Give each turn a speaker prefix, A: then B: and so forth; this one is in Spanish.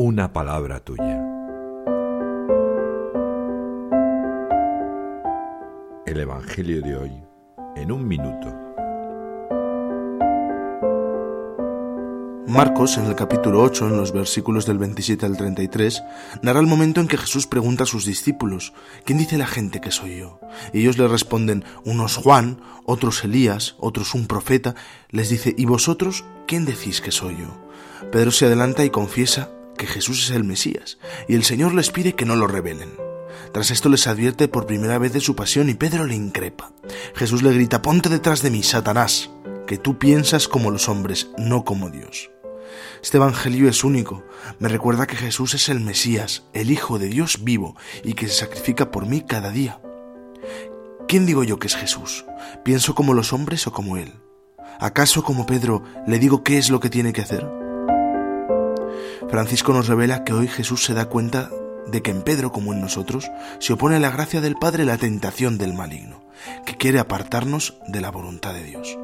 A: una palabra tuya. El Evangelio de hoy en un minuto.
B: Marcos, en el capítulo 8, en los versículos del 27 al 33, narra el momento en que Jesús pregunta a sus discípulos, ¿quién dice la gente que soy yo? Y ellos le responden, unos Juan, otros Elías, otros un profeta. Les dice, ¿y vosotros quién decís que soy yo? Pedro se adelanta y confiesa que Jesús es el Mesías, y el Señor les pide que no lo revelen. Tras esto les advierte por primera vez de su pasión y Pedro le increpa. Jesús le grita, ponte detrás de mí, Satanás, que tú piensas como los hombres, no como Dios. Este Evangelio es único. Me recuerda que Jesús es el Mesías, el Hijo de Dios vivo y que se sacrifica por mí cada día. ¿Quién digo yo que es Jesús? ¿Pienso como los hombres o como Él? ¿Acaso como Pedro le digo qué es lo que tiene que hacer? Francisco nos revela que hoy Jesús se da cuenta de que en Pedro, como en nosotros, se opone a la gracia del Padre la tentación del maligno, que quiere apartarnos de la voluntad de Dios.